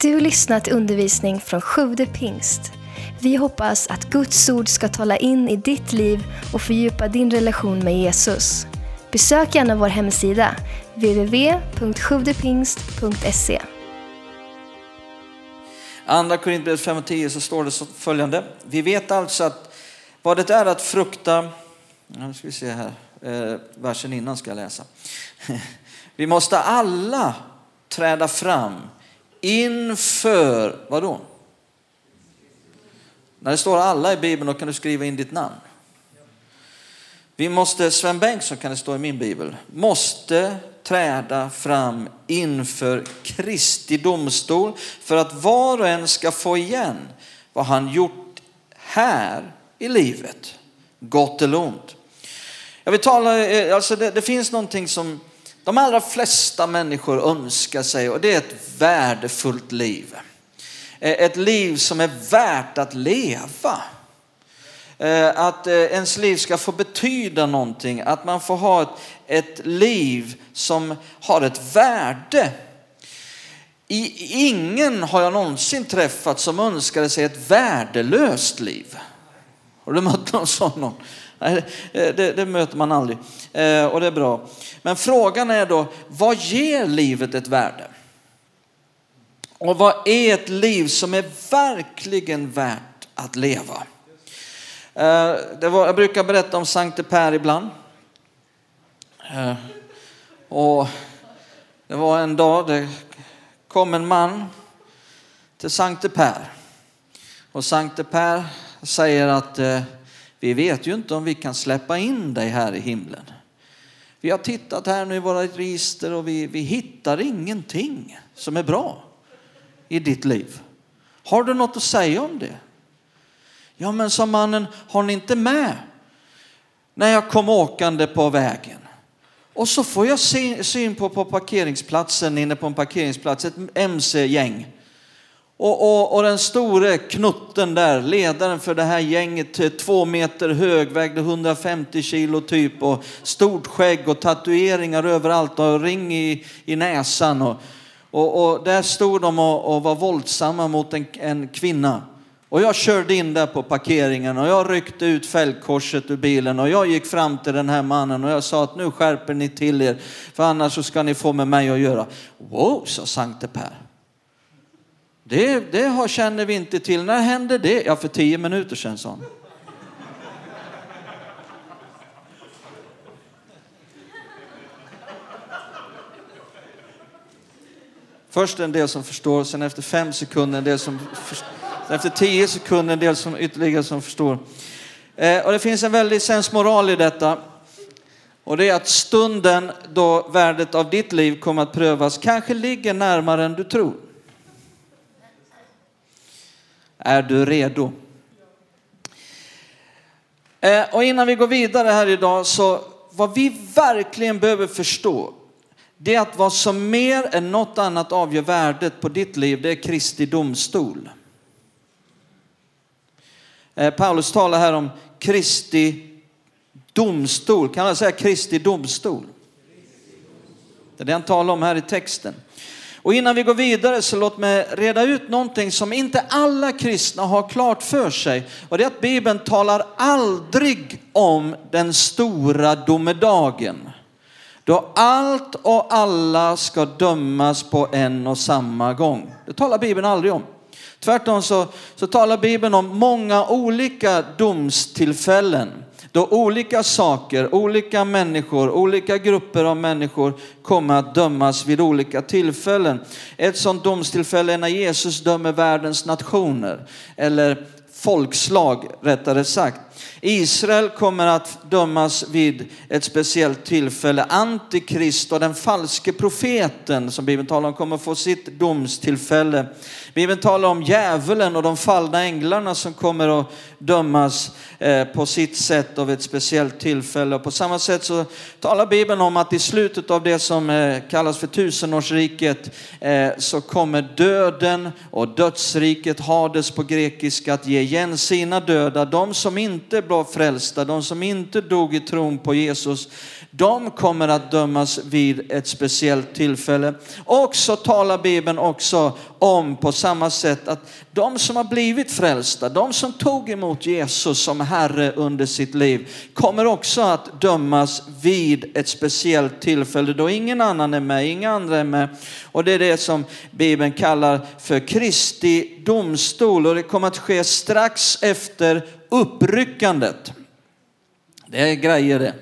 Du har lyssnat till undervisning från Sjude pingst. Vi hoppas att Guds ord ska tala in i ditt liv och fördjupa din relation med Jesus. Besök gärna vår hemsida, www.sjuvdepingst.se. Andra Korintierbrevet 5 och 10 så står det så följande. Vi vet alltså att vad det är att frukta, nu ska vi se här, eh, versen innan ska jag läsa. Vi måste alla träda fram inför, vadå? När det står alla i Bibeln då kan du skriva in ditt namn. Vi måste, Sven Bengtsson kan det stå i min bibel, måste träda fram inför Kristi domstol för att var och en ska få igen vad han gjort här i livet, gott eller ont. Jag vill tala, eh, alltså det, det finns någonting som de allra flesta människor önskar sig och det är ett värdefullt liv. Eh, ett liv som är värt att leva. Eh, att eh, ens liv ska få betyda någonting, att man får ha ett, ett liv som har ett värde. I, ingen har jag någonsin träffat som önskade sig ett värdelöst liv. Har du mött någon sån? Nej, det, det, möter man aldrig eh, och det är bra. Men frågan är då, vad ger livet ett värde? Och vad är ett liv som är verkligen värt att leva? Eh, det var, jag brukar berätta om Sankte Per ibland. Eh, och det var en dag det kom en man till Sankte Per. Och Sankte Per säger att eh, vi vet ju inte om vi kan släppa in dig här i himlen. Vi har tittat här nu i våra register och vi, vi hittar ingenting som är bra i ditt liv. Har du något att säga om det? Ja, men sa mannen, har ni inte med när jag kom åkande på vägen? Och så får jag syn på, på parkeringsplatsen, inne på en parkeringsplats, ett mc-gäng och, och, och, den store knutten där, ledaren för det här gänget, eh, två meter hög, vägde 150 kilo typ och stort skägg och tatueringar överallt och ring i, i näsan. Och, och, och där stod de och, och var våldsamma mot en, en kvinna. Och jag körde in där på parkeringen och jag ryckte ut fälgkorset ur bilen och jag gick fram till den här mannen och jag sa att nu skärper ni till er för annars så ska ni få med mig att göra. Wow, sa Sankte Per. Det, det har, känner vi inte till. När hände det? Ja, för tio minuter sedan, sa han. Först en del som förstår, sen efter fem sekunder en del som förstår, efter tio sekunder en del som ytterligare som förstår. Eh, och det finns en väldig sensmoral i detta. Och det är att stunden då värdet av ditt liv kommer att prövas kanske ligger närmare än du tror. Är du redo? Eh, och innan vi går vidare här idag så vad vi verkligen behöver förstå det är att vad som mer än något annat avgör värdet på ditt liv, det är Kristi domstol. Eh, Paulus talar här om Kristi domstol. Kan man säga Kristi domstol? Det är det han talar om här i texten. Och innan vi går vidare så låt mig reda ut någonting som inte alla kristna har klart för sig. Och det är att Bibeln talar aldrig om den stora domedagen. Då allt och alla ska dömas på en och samma gång. Det talar Bibeln aldrig om. Tvärtom så, så talar Bibeln om många olika domstillfällen då olika saker, olika människor, olika grupper av människor kommer att dömas vid olika tillfällen. Ett sådant domstillfälle är när Jesus dömer världens nationer, eller folkslag rättare sagt. Israel kommer att dömas vid ett speciellt tillfälle. Antikrist och den falske profeten som Bibeln talar om kommer få sitt domstillfälle. Bibeln talar om djävulen och de fallna änglarna som kommer att dömas eh, på sitt sätt av ett speciellt tillfälle. Och på samma sätt så talar Bibeln om att i slutet av det som eh, kallas för tusenårsriket eh, så kommer döden och dödsriket, Hades på grekiska, att ge igen sina döda, de som inte inte blev frälsta, de som inte dog i tron på Jesus, de kommer att dömas vid ett speciellt tillfälle. Och så talar Bibeln också om på samma sätt att de som har blivit frälsta, de som tog emot Jesus som Herre under sitt liv, kommer också att dömas vid ett speciellt tillfälle då ingen annan är med, inga andra är med. Och det är det som Bibeln kallar för Kristi domstol och det kommer att ske strax efter uppryckandet. Det är grejer det.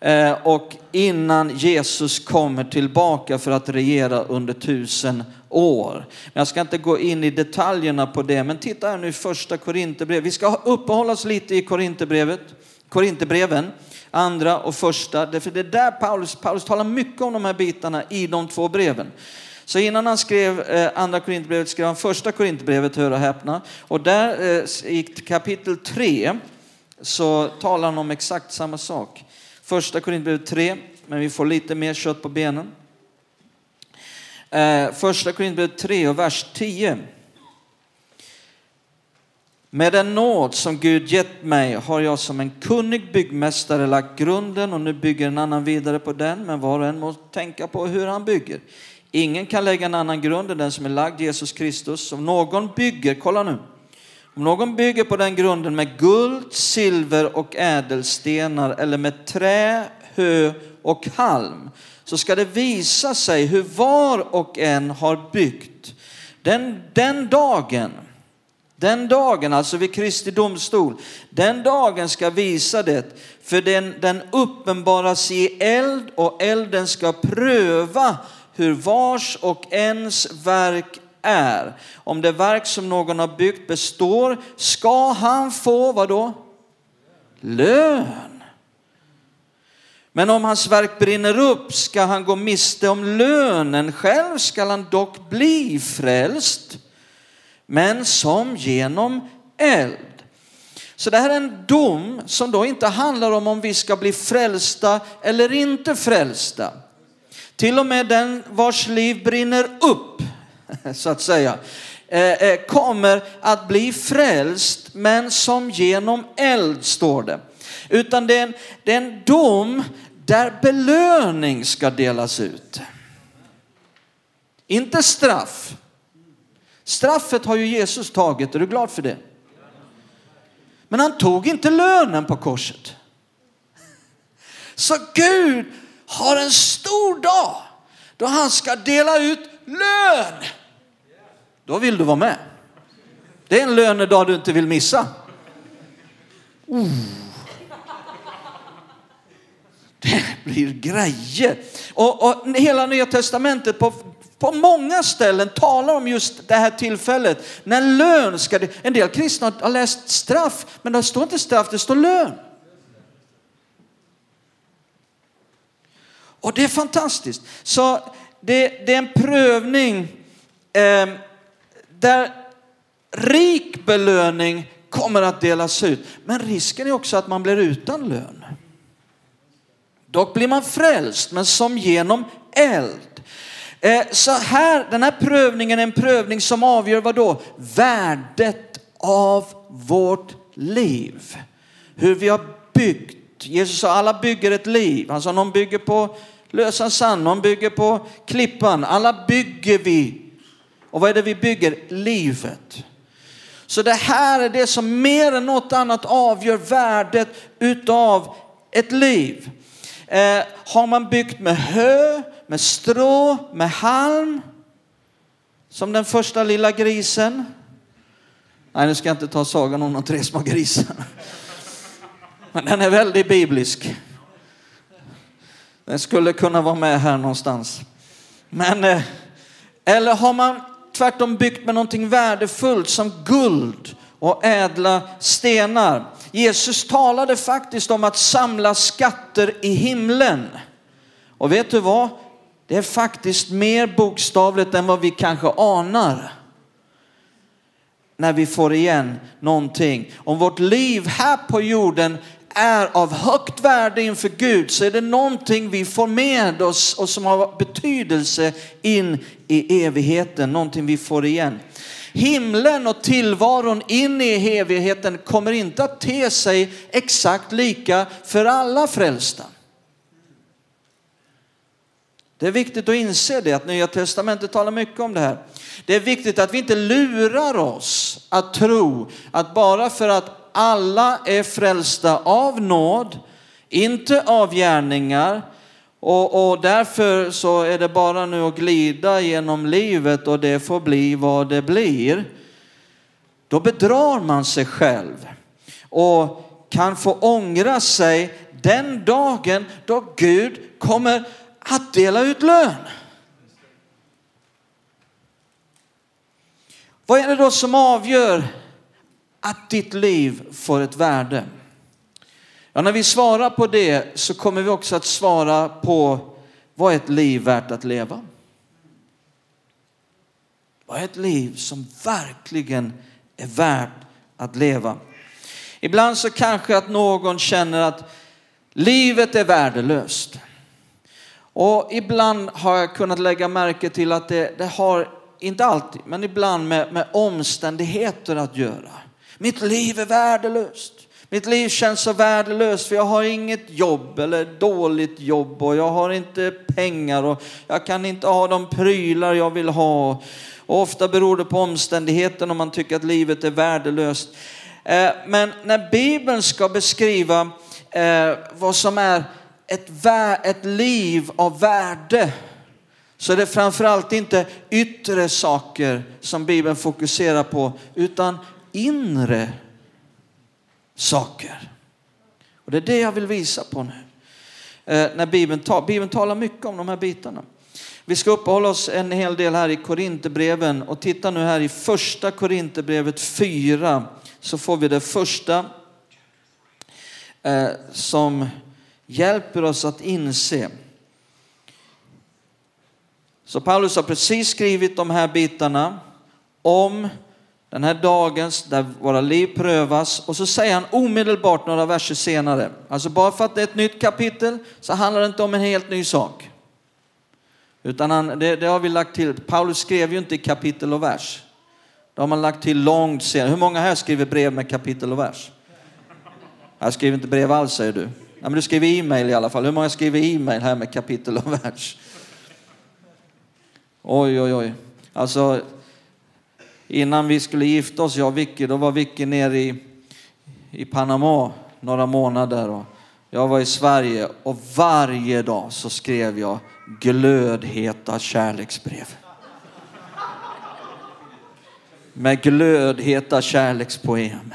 Eh, och innan Jesus kommer tillbaka för att regera under tusen år. Jag ska inte gå in i detaljerna på det, men titta här nu i första Korinthierbrevet. Vi ska uppehålla oss lite i Korinthierbrevet, Korinthierbreven, andra och första. Därför det är där Paulus, Paulus talar mycket om de här bitarna i de två breven. Så innan han skrev eh, andra Korinthierbrevet skrev han första Korinthierbrevet, hör och häpna. Och där eh, i kapitel 3 så talar han om exakt samma sak. Första Korinthierbrevet 3, men vi får lite mer kött på benen. Eh, första Korinthierbrevet 3 och vers 10. Med den nåd som Gud gett mig har jag som en kunnig byggmästare lagt grunden och nu bygger en annan vidare på den, men var och en måste tänka på hur han bygger. Ingen kan lägga en annan grund än den som är lagd, Jesus Kristus. Om någon bygger, kolla nu, om någon bygger på den grunden med guld, silver och ädelstenar eller med trä, hö och halm så ska det visa sig hur var och en har byggt. Den, den dagen, den dagen, alltså vid Kristi domstol, den dagen ska visa det, för den, den uppenbaras i eld och elden ska pröva hur vars och ens verk är. Om det verk som någon har byggt består ska han få vad då? Lön. Men om hans verk brinner upp ska han gå miste om lönen. Själv ska han dock bli frälst, men som genom eld. Så det här är en dom som då inte handlar om om vi ska bli frälsta eller inte frälsta. Till och med den vars liv brinner upp så att säga, eh, eh, kommer att bli frälst, men som genom eld, står det. Utan det är en, det är en dom där belöning ska delas ut. Inte straff. Straffet har ju Jesus tagit, är du glad för det? Men han tog inte lönen på korset. Så Gud har en stor dag då han ska dela ut lön. Då vill du vara med. Det är en lönedag du inte vill missa. Oh. Det blir grejer. Och, och hela Nya Testamentet på, på många ställen talar om just det här tillfället. När lön ska... Det, en del kristna har läst straff, men det står inte straff, det står lön. Och det är fantastiskt. Så det, det är en prövning eh, där rik belöning kommer att delas ut. Men risken är också att man blir utan lön. Dock blir man frälst, men som genom eld. Eh, så här, den här prövningen är en prövning som avgör vad då? Värdet av vårt liv. Hur vi har byggt. Jesus sa alla bygger ett liv. Han sa någon bygger på lösan sand, någon bygger på klippan. Alla bygger vi och vad är det vi bygger? Livet. Så det här är det som mer än något annat avgör värdet utav ett liv. Eh, har man byggt med hö, med strå, med halm, som den första lilla grisen. Nej, nu ska jag inte ta sagan om de tre små grisarna. Men den är väldigt biblisk. Den skulle kunna vara med här någonstans. Men, eh, eller har man tvärtom byggt med någonting värdefullt som guld och ädla stenar. Jesus talade faktiskt om att samla skatter i himlen. Och vet du vad? Det är faktiskt mer bokstavligt än vad vi kanske anar. När vi får igen någonting. Om vårt liv här på jorden är av högt värde inför Gud så är det någonting vi får med oss och som har betydelse in i evigheten, någonting vi får igen. Himlen och tillvaron in i evigheten kommer inte att te sig exakt lika för alla frälsta. Det är viktigt att inse det, att Nya Testamentet talar mycket om det här. Det är viktigt att vi inte lurar oss att tro att bara för att alla är frälsta av nåd, inte av gärningar, och, och, därför så är det bara nu att glida genom livet och det får bli vad det blir. Då bedrar man sig själv och kan få ångra sig den dagen då Gud kommer att dela ut lön. Vad är det då som avgör att ditt liv får ett värde? Ja, när vi svarar på det så kommer vi också att svara på vad är ett liv värt att leva? Vad är ett liv som verkligen är värt att leva? Ibland så kanske att någon känner att livet är värdelöst. Och ibland har jag kunnat lägga märke till att det, det har, inte alltid, men ibland med, med omständigheter att göra. Mitt liv är värdelöst. Mitt liv känns så värdelöst för jag har inget jobb eller dåligt jobb och jag har inte pengar och jag kan inte ha de prylar jag vill ha. Och ofta beror det på omständigheten om man tycker att livet är värdelöst. Eh, men när Bibeln ska beskriva eh, vad som är ett, ett liv av värde så är det framförallt inte yttre saker som Bibeln fokuserar på utan inre saker. Och det är det jag vill visa på nu. Eh, när Bibeln, ta, Bibeln talar mycket om de här bitarna. Vi ska uppehålla oss en hel del här i Korinthierbreven och titta nu här i första Korinthierbrevet 4 så får vi det första eh, som hjälper oss att inse. Så Paulus har precis skrivit de här bitarna om den här dagen där våra liv prövas och så säger han omedelbart några verser senare. Alltså bara för att det är ett nytt kapitel så handlar det inte om en helt ny sak. Utan han, det, det har vi lagt till. Paulus skrev ju inte i kapitel och vers. Det har man lagt till långt senare. Hur många här skriver brev med kapitel och vers? Jag skriver inte brev alls säger du. Ja, men du skriver e-mail i alla fall. Hur många skriver e-mail här med kapitel och vers? Oj, oj, oj. Alltså, innan vi skulle gifta oss, jag och Vicky, då var Vicky nere i, i Panama några månader. Och jag var i Sverige och varje dag så skrev jag glödheta kärleksbrev. Med glödheta kärlekspoem.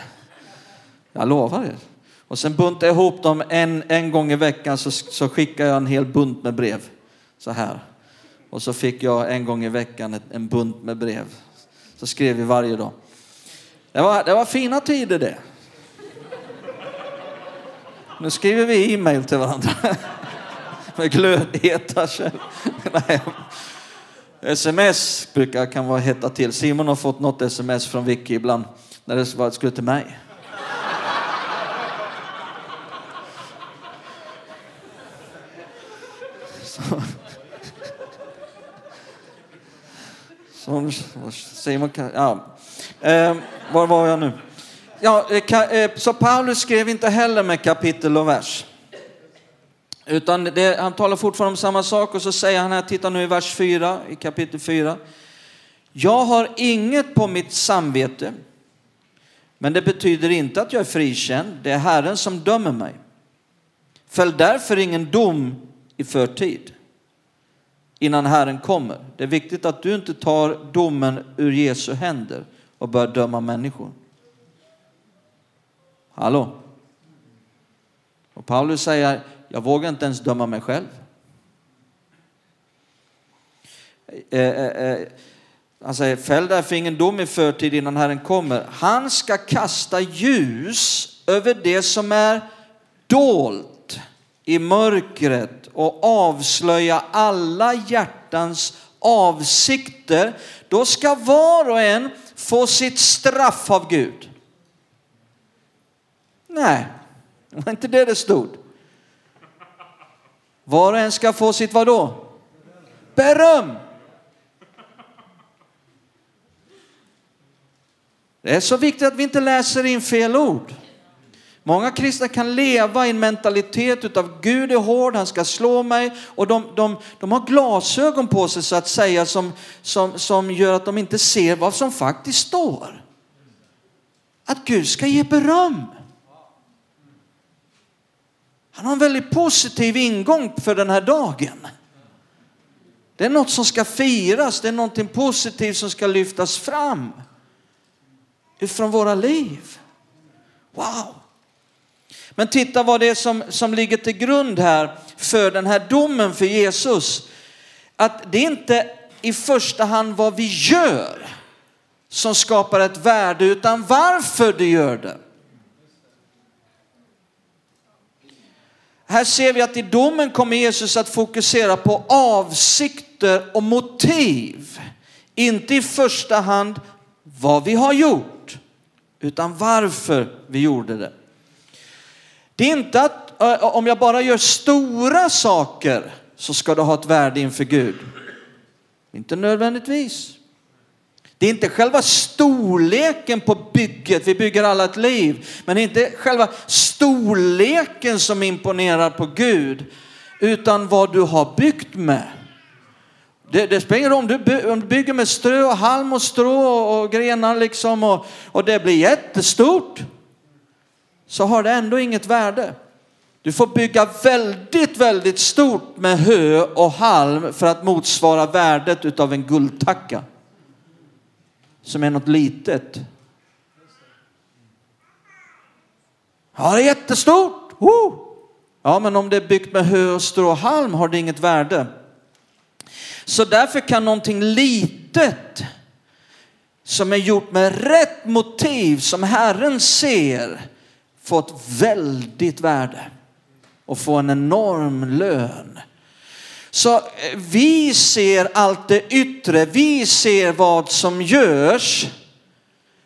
Jag lovar er. Och sen buntade jag ihop dem en, en gång i veckan så, så skickade jag en hel bunt med brev. Så här. Och så fick jag en gång i veckan ett, en bunt med brev. Så skrev vi varje dag. Det var, det var fina tider det. Nu skriver vi e-mail till varandra. Med glödheta Sms brukar kan vara hetta till. Simon har fått något sms från Vicky ibland när det skulle till mig. Vad Simon man? ja. Eh, var var jag nu? Ja, eh, eh, så Paulus skrev inte heller med kapitel och vers. Utan det, han talar fortfarande om samma sak och så säger han här, titta nu i vers 4, i kapitel 4. Jag har inget på mitt samvete, men det betyder inte att jag är frikänd. Det är Herren som dömer mig. Fäll därför ingen dom i förtid innan Herren kommer. Det är viktigt att du inte tar domen ur Jesu händer och börjar döma människor. Hallå? Och Paulus säger, jag vågar inte ens döma mig själv. Eh, eh, eh, han säger, fäll därför ingen dom i förtid innan Herren kommer. Han ska kasta ljus över det som är dolt i mörkret och avslöja alla hjärtans avsikter. Då ska var och en få sitt straff av Gud. Nej, det var inte det det stod. Var och en ska få sitt vadå? Beröm. Det är så viktigt att vi inte läser in fel ord. Många kristna kan leva i en mentalitet utav Gud är hård, han ska slå mig. Och de, de, de har glasögon på sig så att säga som, som, som gör att de inte ser vad som faktiskt står. Att Gud ska ge beröm. Han har en väldigt positiv ingång för den här dagen. Det är något som ska firas, det är någonting positivt som ska lyftas fram ifrån våra liv. Wow! Men titta vad det är som, som ligger till grund här för den här domen för Jesus. Att det är inte i första hand vad vi gör som skapar ett värde utan varför du gör det. Här ser vi att i domen kommer Jesus att fokusera på avsikter och motiv. Inte i första hand vad vi har gjort, utan varför vi gjorde det. Det är inte att om jag bara gör stora saker så ska det ha ett värde inför Gud. Inte nödvändigtvis. Det är inte själva storleken på bygget, vi bygger alla ett liv, men det är inte själva storleken som imponerar på Gud, utan vad du har byggt med. Det, det spelar ingen roll om du, om du bygger med strö och halm och strå och grenar liksom och, och det blir jättestort så har det ändå inget värde. Du får bygga väldigt, väldigt stort med hö och halm för att motsvara värdet utav en guldtacka. Som är något litet. Ja, det är jättestort. Woo! Ja, men om det är byggt med hö och strå och halm har det inget värde. Så därför kan någonting litet som är gjort med rätt motiv som Herren ser få ett väldigt värde och få en enorm lön. Så eh, vi ser allt det yttre, vi ser vad som görs.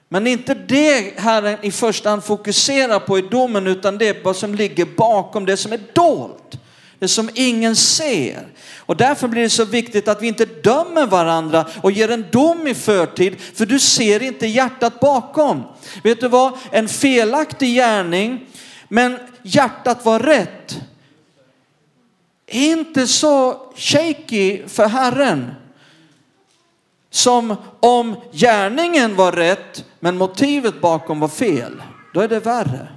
Men det är inte det Herren i första hand fokuserar på i domen, utan det är vad som ligger bakom, det som är dolt. Det som ingen ser. Och därför blir det så viktigt att vi inte dömer varandra och ger en dom i förtid, för du ser inte hjärtat bakom. Vet du vad? En felaktig gärning, men hjärtat var rätt, är inte så shaky för Herren som om gärningen var rätt, men motivet bakom var fel. Då är det värre.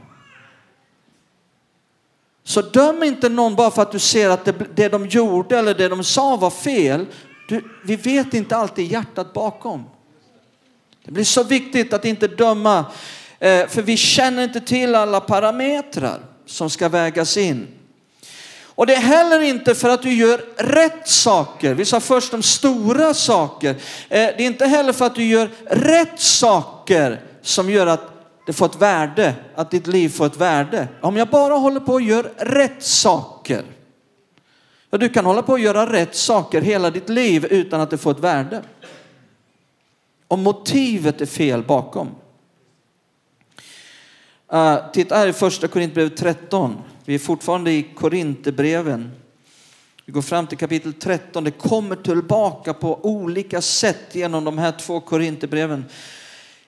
Så döm inte någon bara för att du ser att det, det de gjorde eller det de sa var fel. Du, vi vet inte alltid hjärtat bakom. Det blir så viktigt att inte döma, eh, för vi känner inte till alla parametrar som ska vägas in. Och det är heller inte för att du gör rätt saker. Vi sa först om stora saker. Eh, det är inte heller för att du gör rätt saker som gör att det får ett värde, att ditt liv får ett värde. Om jag bara håller på och gör rätt saker. Ja, du kan hålla på och göra rätt saker hela ditt liv utan att det får ett värde. Om motivet är fel bakom. Uh, titta här i första Korintierbrevet 13. Vi är fortfarande i Korinthierbreven. Vi går fram till kapitel 13. Det kommer tillbaka på olika sätt genom de här två Korinthierbreven.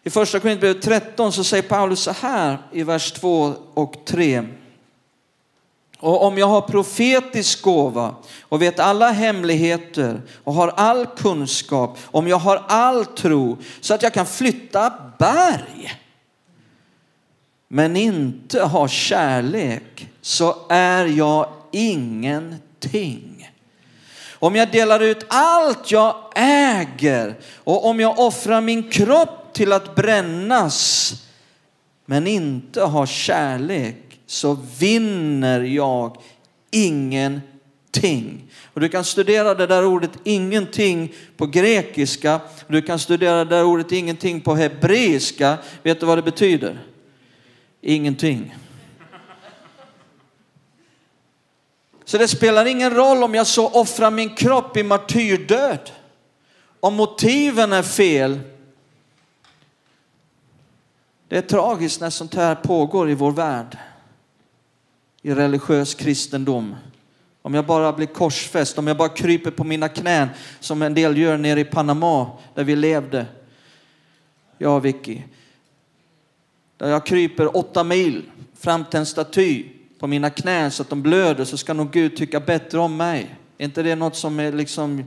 I första Korinthierbrevet 13 så säger Paulus så här i vers 2 och 3. Och om jag har profetisk gåva och vet alla hemligheter och har all kunskap, om jag har all tro så att jag kan flytta berg men inte har kärlek så är jag ingenting. Om jag delar ut allt jag äger och om jag offrar min kropp till att brännas men inte har kärlek så vinner jag ingenting. Och du kan studera det där ordet ingenting på grekiska. Du kan studera det där ordet ingenting på hebreiska. Vet du vad det betyder? Ingenting. Så det spelar ingen roll om jag så offrar min kropp i martyrdöd. Om motiven är fel det är tragiskt när sånt här pågår i vår värld. I religiös kristendom. Om jag bara blir korsfäst, om jag bara kryper på mina knän som en del gör nere i Panama där vi levde. Ja, Vicky. där jag kryper åtta mil fram till en staty på mina knän så att de blöder så ska nog Gud tycka bättre om mig. Är inte det något som är liksom,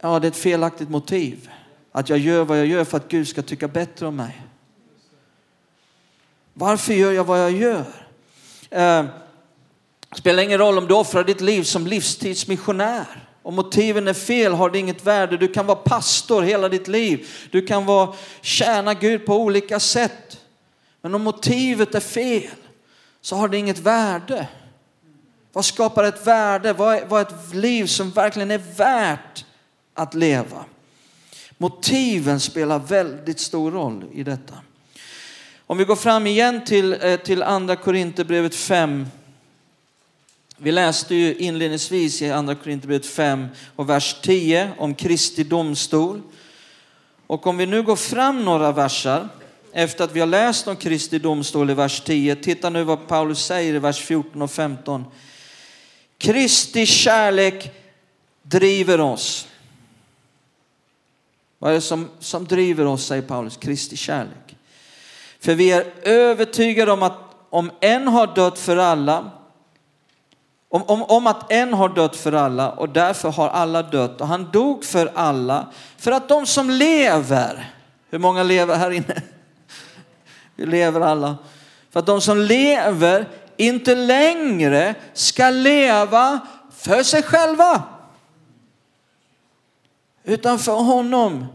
ja det är ett felaktigt motiv. Att jag gör vad jag gör för att Gud ska tycka bättre om mig. Varför gör jag vad jag gör? Eh, spelar ingen roll om du offrar ditt liv som livstidsmissionär. Om motiven är fel har det inget värde. Du kan vara pastor hela ditt liv. Du kan vara, tjäna Gud på olika sätt. Men om motivet är fel så har det inget värde. Vad skapar ett värde? Vad är, vad är ett liv som verkligen är värt att leva? Motiven spelar väldigt stor roll i detta. Om vi går fram igen till, eh, till andra Korinthierbrevet 5. Vi läste ju inledningsvis i andra Korinthierbrevet 5 och vers 10 om Kristi domstol. Och om vi nu går fram några versar efter att vi har läst om Kristi domstol i vers 10. Titta nu vad Paulus säger i vers 14 och 15. Kristi kärlek driver oss. Vad är det som, som driver oss, säger Paulus? Kristi kärlek. För vi är övertygade om att om en har dött för alla, om, om, om att en har dött för alla och därför har alla dött och han dog för alla, för att de som lever, hur många lever här inne? Vi lever alla. För att de som lever inte längre ska leva för sig själva. Utan för honom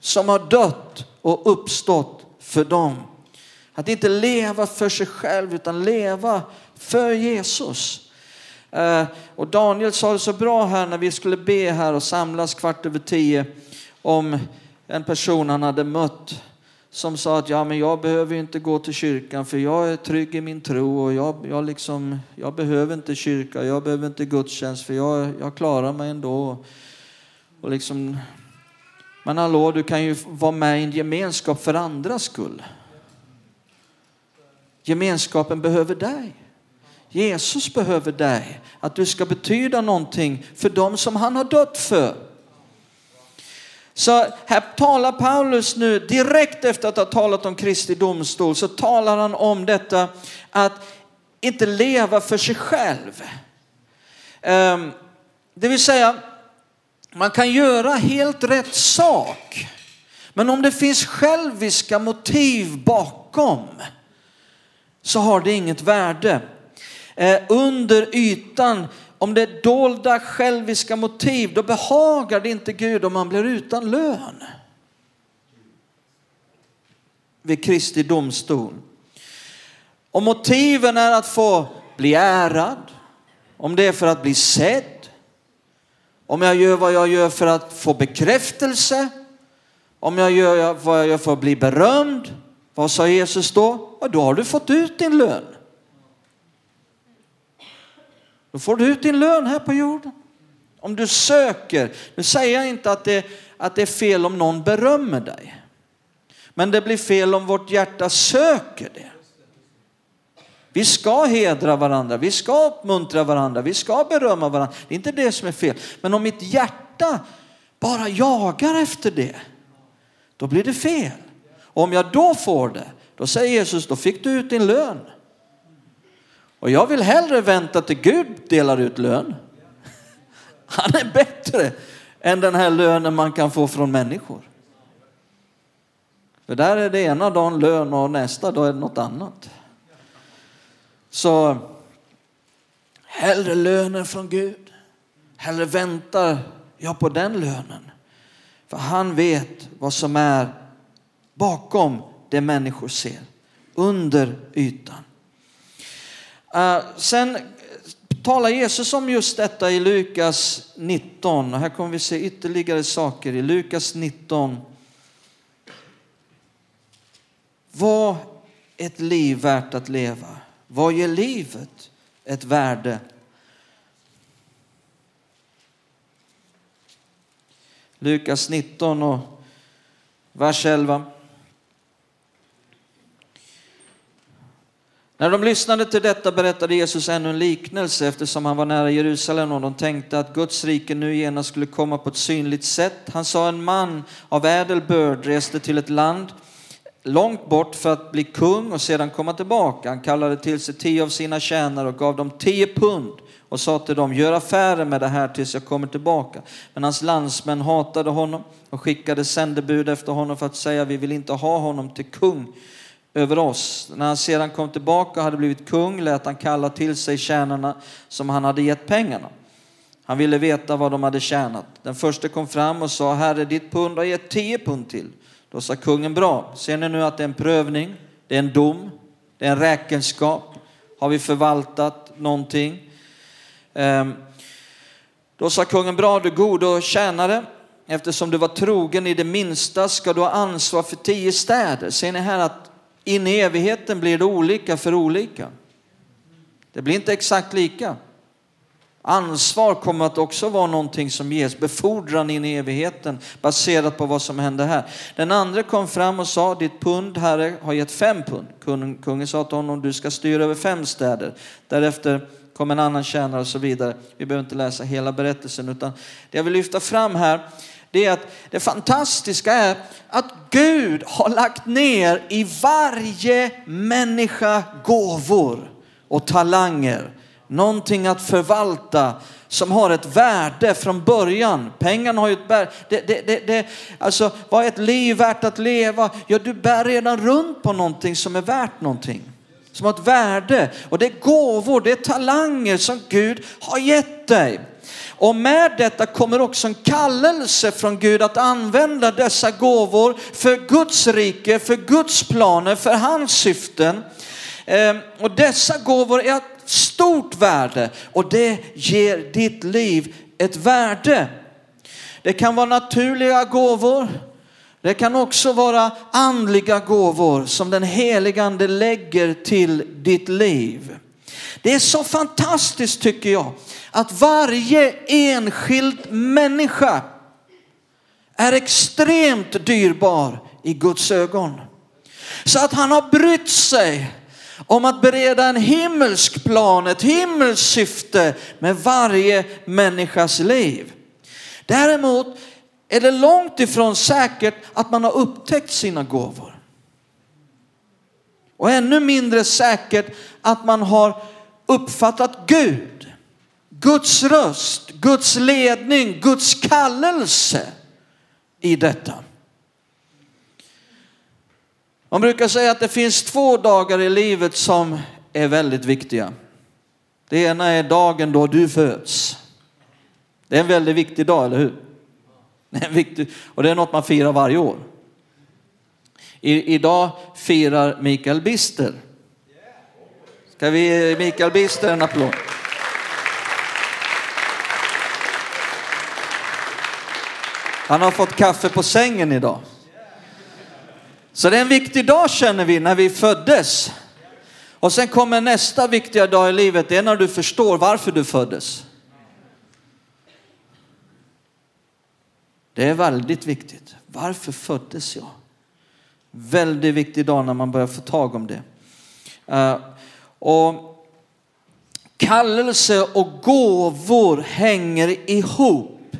som har dött och uppstått för dem. Att inte leva för sig själv utan leva för Jesus. Eh, och Daniel sa det så bra här när vi skulle be här och samlas kvart över tio om en person han hade mött som sa att ja, men jag behöver inte gå till kyrkan för jag är trygg i min tro och jag, jag, liksom, jag behöver inte kyrka, jag behöver inte gudstjänst för jag, jag klarar mig ändå. Och liksom, men hallå, du kan ju vara med i en gemenskap för andras skull. Gemenskapen behöver dig. Jesus behöver dig. Att du ska betyda någonting för dem som han har dött för. Så här talar Paulus nu direkt efter att ha talat om Kristi domstol så talar han om detta att inte leva för sig själv. Ehm, det vill säga, man kan göra helt rätt sak. Men om det finns själviska motiv bakom så har det inget värde. Eh, under ytan om det är dolda själviska motiv, då behagar det inte Gud om man blir utan lön. Vid Kristi domstol. Om motiven är att få bli ärad, om det är för att bli sedd, om jag gör vad jag gör för att få bekräftelse, om jag gör vad jag gör för att bli berömd, vad sa Jesus då? Ja, då har du fått ut din lön. Då får du ut din lön här på jorden. Om du söker, nu säger jag inte att det, att det är fel om någon berömmer dig. Men det blir fel om vårt hjärta söker det. Vi ska hedra varandra, vi ska uppmuntra varandra, vi ska berömma varandra. Det är inte det som är fel. Men om mitt hjärta bara jagar efter det, då blir det fel. Och om jag då får det, då säger Jesus, då fick du ut din lön. Och jag vill hellre vänta till Gud delar ut lön. Han är bättre än den här lönen man kan få från människor. För där är det ena dagen lön och nästa dag är det något annat. Så hellre lönen från Gud. Hellre väntar jag på den lönen. För han vet vad som är bakom det människor ser. Under ytan. Eh, sen talar Jesus om just detta i Lukas 19. Och här kommer vi se ytterligare saker i Lukas 19. Vad ett liv värt att leva? Vad ger livet ett värde? Lukas 19 och vers 11. När de lyssnade till detta berättade Jesus ännu en liknelse eftersom han var nära Jerusalem och de tänkte att Guds rike nu genast skulle komma på ett synligt sätt. Han sa en man av ädel börd reste till ett land långt bort för att bli kung och sedan komma tillbaka. Han kallade till sig tio av sina tjänare och gav dem tio pund och sa till dem, gör affärer med det här tills jag kommer tillbaka. Men hans landsmän hatade honom och skickade sändebud efter honom för att säga, vi vill inte ha honom till kung över oss. När han sedan kom tillbaka och hade blivit kung lät han kalla till sig tjänarna som han hade gett pengarna. Han ville veta vad de hade tjänat. Den första kom fram och sa, Herre, ditt pund har gett tio pund till. Då sa kungen, bra, ser ni nu att det är en prövning, det är en dom, det är en räkenskap. Har vi förvaltat någonting? Ehm, då sa kungen, bra du god och tjänare, eftersom du var trogen i det minsta ska du ha ansvar för tio städer. Ser ni här att in i evigheten blir det olika för olika. Det blir inte exakt lika. Ansvar kommer att också vara någonting som ges, befordran in i evigheten baserat på vad som hände här. Den andra kom fram och sa, ditt pund herre har gett fem pund. Kungen, kungen sa till honom, du ska styra över fem städer. Därefter kom en annan tjänare och så vidare. Vi behöver inte läsa hela berättelsen utan det jag vill lyfta fram här det är att det fantastiska är att Gud har lagt ner i varje människa gåvor och talanger. Någonting att förvalta som har ett värde från början. Pengarna har ju ett värde. Det, det, det, det, alltså, vad är ett liv värt att leva? Ja, du bär redan runt på någonting som är värt någonting. Som har ett värde. Och det är gåvor, det är talanger som Gud har gett dig. Och med detta kommer också en kallelse från Gud att använda dessa gåvor för Guds rike, för Guds planer, för hans syften. Ehm, och dessa gåvor är ett stort värde och det ger ditt liv ett värde. Det kan vara naturliga gåvor. Det kan också vara andliga gåvor som den helige ande lägger till ditt liv. Det är så fantastiskt tycker jag att varje enskild människa är extremt dyrbar i Guds ögon. Så att han har brytt sig om att bereda en himmelsk plan, ett himmelskt syfte med varje människas liv. Däremot är det långt ifrån säkert att man har upptäckt sina gåvor. Och ännu mindre säkert att man har uppfattat Gud. Guds röst, Guds ledning, Guds kallelse i detta. Man brukar säga att det finns två dagar i livet som är väldigt viktiga. Det ena är dagen då du föds. Det är en väldigt viktig dag, eller hur? Det är viktig, och det är något man firar varje år. I, idag firar Mikael Bister. Ska vi ge Mikael Bister en applåd? Han har fått kaffe på sängen idag. Så det är en viktig dag känner vi när vi föddes. Och sen kommer nästa viktiga dag i livet, det är när du förstår varför du föddes. Det är väldigt viktigt. Varför föddes jag? Väldigt viktig dag när man börjar få tag om det. Eh, och kallelse och gåvor hänger ihop.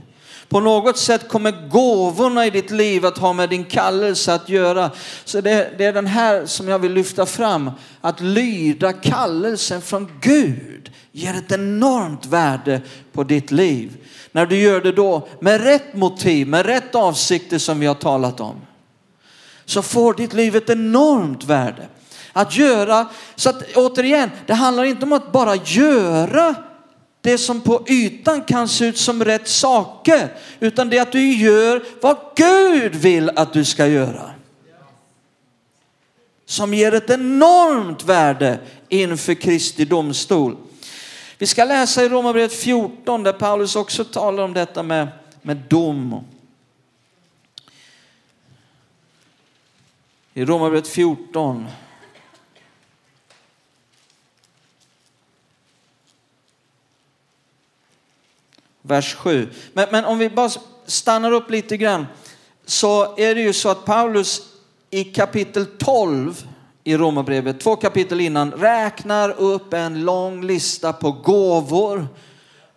På något sätt kommer gåvorna i ditt liv att ha med din kallelse att göra. Så det, det är den här som jag vill lyfta fram. Att lyda kallelsen från Gud ger ett enormt värde på ditt liv. När du gör det då med rätt motiv, med rätt avsikter som vi har talat om. Så får ditt liv ett enormt värde. Att göra, så att återigen, det handlar inte om att bara göra det som på ytan kan se ut som rätt saker, utan det är att du gör vad Gud vill att du ska göra. Som ger ett enormt värde inför Kristi domstol. Vi ska läsa i Romarbrevet 14 där Paulus också talar om detta med, med dom. I Romarbrevet 14 vers 7. Men, men om vi bara stannar upp lite grann så är det ju så att Paulus i kapitel 12 i Romarbrevet, två kapitel innan, räknar upp en lång lista på gåvor,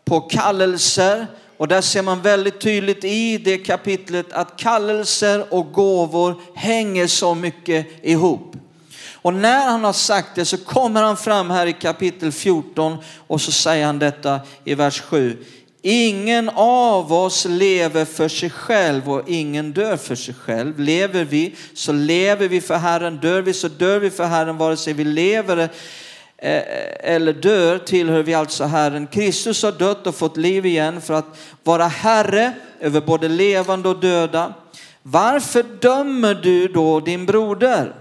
på kallelser och där ser man väldigt tydligt i det kapitlet att kallelser och gåvor hänger så mycket ihop. Och när han har sagt det så kommer han fram här i kapitel 14 och så säger han detta i vers 7. Ingen av oss lever för sig själv och ingen dör för sig själv. Lever vi så lever vi för Herren, dör vi så dör vi för Herren, vare sig vi lever eh, eh, eller dör tillhör vi alltså Herren. Kristus har dött och fått liv igen för att vara Herre över både levande och döda. Varför dömer du då din broder?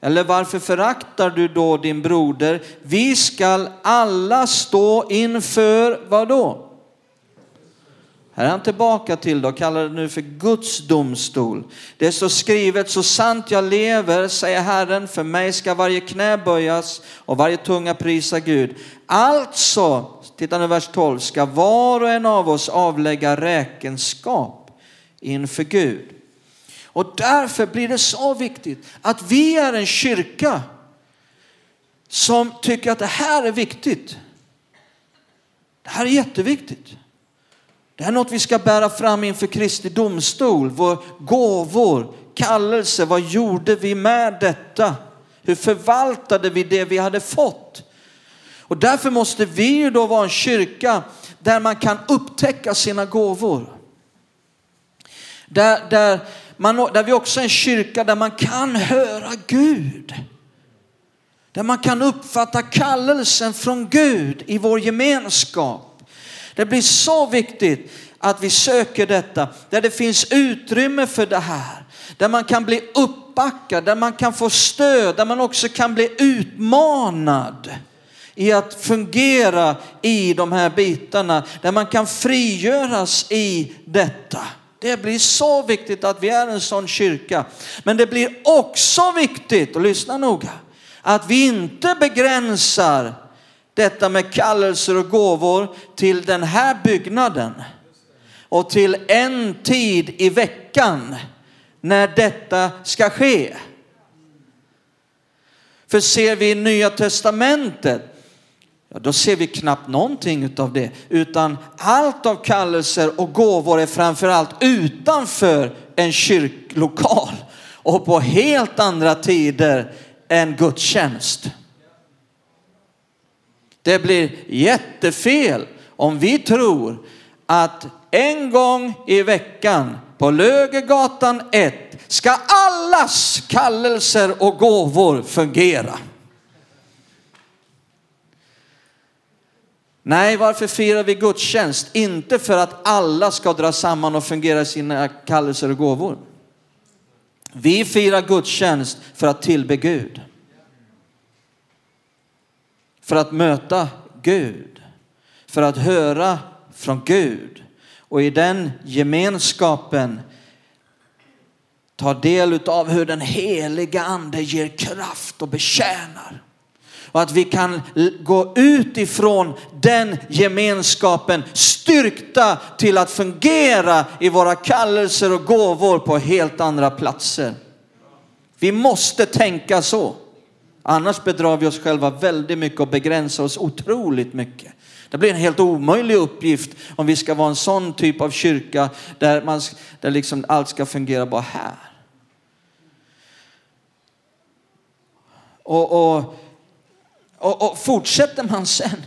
Eller varför föraktar du då din broder? Vi skall alla stå inför vad då? Här är han tillbaka till då, kallar det nu för Guds domstol. Det står skrivet, så sant jag lever, säger Herren, för mig ska varje knä böjas och varje tunga prisa Gud. Alltså, titta nu vers 12, ska var och en av oss avlägga räkenskap inför Gud. Och därför blir det så viktigt att vi är en kyrka som tycker att det här är viktigt. Det här är jätteviktigt. Det här är något vi ska bära fram inför Kristi domstol. Vår gåvor, kallelse, vad gjorde vi med detta? Hur förvaltade vi det vi hade fått? Och därför måste vi ju då vara en kyrka där man kan upptäcka sina gåvor. Där, där, man, där vi också är en kyrka där man kan höra Gud. Där man kan uppfatta kallelsen från Gud i vår gemenskap. Det blir så viktigt att vi söker detta, där det finns utrymme för det här. Där man kan bli uppbackad, där man kan få stöd, där man också kan bli utmanad i att fungera i de här bitarna, där man kan frigöras i detta. Det blir så viktigt att vi är en sån kyrka. Men det blir också viktigt, och lyssna noga, att vi inte begränsar detta med kallelser och gåvor till den här byggnaden och till en tid i veckan när detta ska ske. För ser vi i Nya Testamentet, ja, då ser vi knappt någonting av det, utan allt av kallelser och gåvor är framförallt utanför en kyrklokal och på helt andra tider än gudstjänst. Det blir jättefel om vi tror att en gång i veckan på Lögegatan 1 ska allas kallelser och gåvor fungera. Nej, varför firar vi gudstjänst? Inte för att alla ska dra samman och fungera sina kallelser och gåvor. Vi firar gudstjänst för att tillbe Gud för att möta Gud, för att höra från Gud och i den gemenskapen ta del av hur den heliga ande ger kraft och betjänar. Och att vi kan gå ut ifrån den gemenskapen styrkta till att fungera i våra kallelser och gåvor på helt andra platser. Vi måste tänka så. Annars bedrar vi oss själva väldigt mycket och begränsar oss otroligt mycket. Det blir en helt omöjlig uppgift om vi ska vara en sån typ av kyrka där, man, där liksom allt ska fungera bara här. Och, och, och, och fortsätter man sen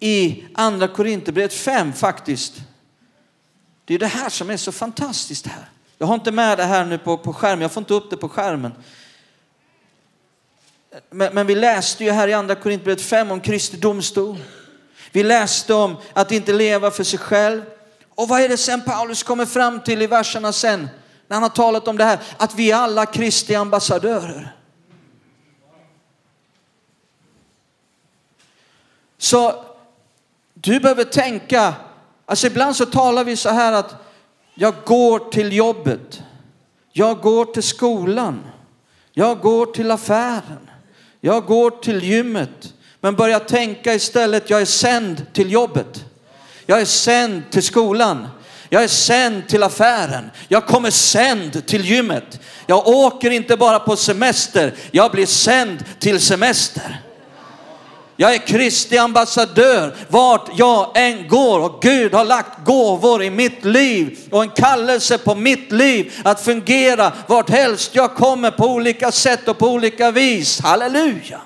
i andra Korinthierbrevet 5 faktiskt. Det är det här som är så fantastiskt här. Jag har inte med det här nu på, på skärmen, jag får inte upp det på skärmen. Men, men vi läste ju här i andra Korintierbrevet 5 om Kristi domstol. Vi läste om att inte leva för sig själv. Och vad är det sen Paulus kommer fram till i verserna sen? När han har talat om det här, att vi är alla Kristi ambassadörer. Så du behöver tänka, alltså ibland så talar vi så här att jag går till jobbet, jag går till skolan, jag går till affären. Jag går till gymmet, men börja tänka istället, jag är sänd till jobbet. Jag är sänd till skolan. Jag är sänd till affären. Jag kommer sänd till gymmet. Jag åker inte bara på semester, jag blir sänd till semester. Jag är Kristi ambassadör vart jag än går och Gud har lagt gåvor i mitt liv och en kallelse på mitt liv att fungera vart helst jag kommer på olika sätt och på olika vis. Halleluja!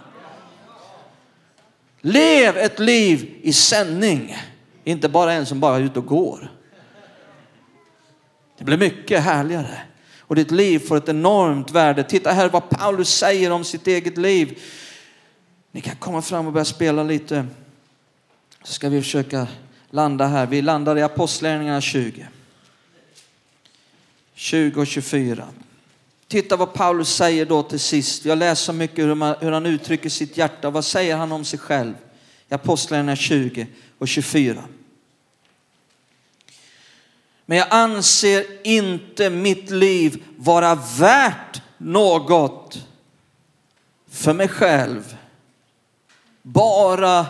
Lev ett liv i sändning, inte bara en som bara är ute och går. Det blir mycket härligare och ditt liv får ett enormt värde. Titta här vad Paulus säger om sitt eget liv. Ni kan komma fram och börja spela lite. Så ska vi försöka landa här. Vi landar i Apostlagärningarna 20. 20 och 24. Titta vad Paulus säger då till sist. Jag läser mycket hur, man, hur han uttrycker sitt hjärta. Vad säger han om sig själv? I Apostlagärningarna 20 och 24. Men jag anser inte mitt liv vara värt något för mig själv. Bara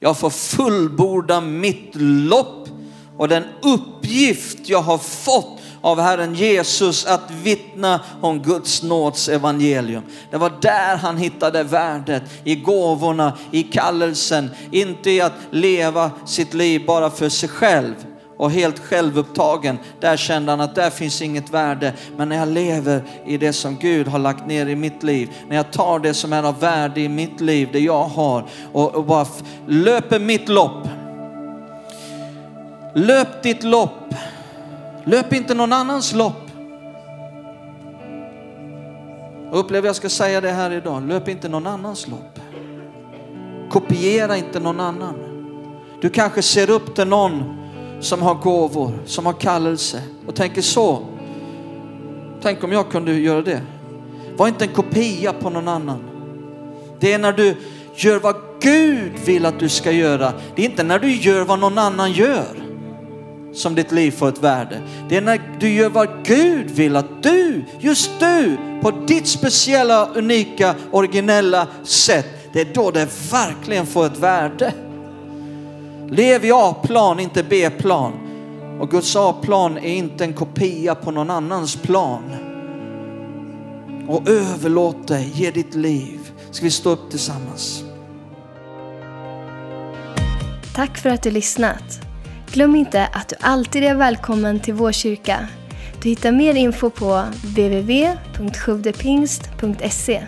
jag får fullborda mitt lopp och den uppgift jag har fått av Herren Jesus att vittna om Guds nåds evangelium. Det var där han hittade värdet, i gåvorna, i kallelsen, inte i att leva sitt liv bara för sig själv och helt självupptagen. Där kände han att där finns inget värde. Men när jag lever i det som Gud har lagt ner i mitt liv, när jag tar det som är av värde i mitt liv, det jag har och, och bara löper mitt lopp. Löp ditt lopp. Löp inte någon annans lopp. Jag upplever jag ska säga det här idag. Löp inte någon annans lopp. Kopiera inte någon annan. Du kanske ser upp till någon som har gåvor, som har kallelse och tänker så. Tänk om jag kunde göra det. Var inte en kopia på någon annan. Det är när du gör vad Gud vill att du ska göra. Det är inte när du gör vad någon annan gör som ditt liv får ett värde. Det är när du gör vad Gud vill att du, just du, på ditt speciella, unika, originella sätt. Det är då det verkligen får ett värde. Lev i A-plan, inte B-plan. Och Guds A-plan är inte en kopia på någon annans plan. Och överlåt dig, ge ditt liv. Ska vi stå upp tillsammans? Tack för att du lyssnat. Glöm inte att du alltid är välkommen till vår kyrka. Du hittar mer info på www.sjuvdepingst.se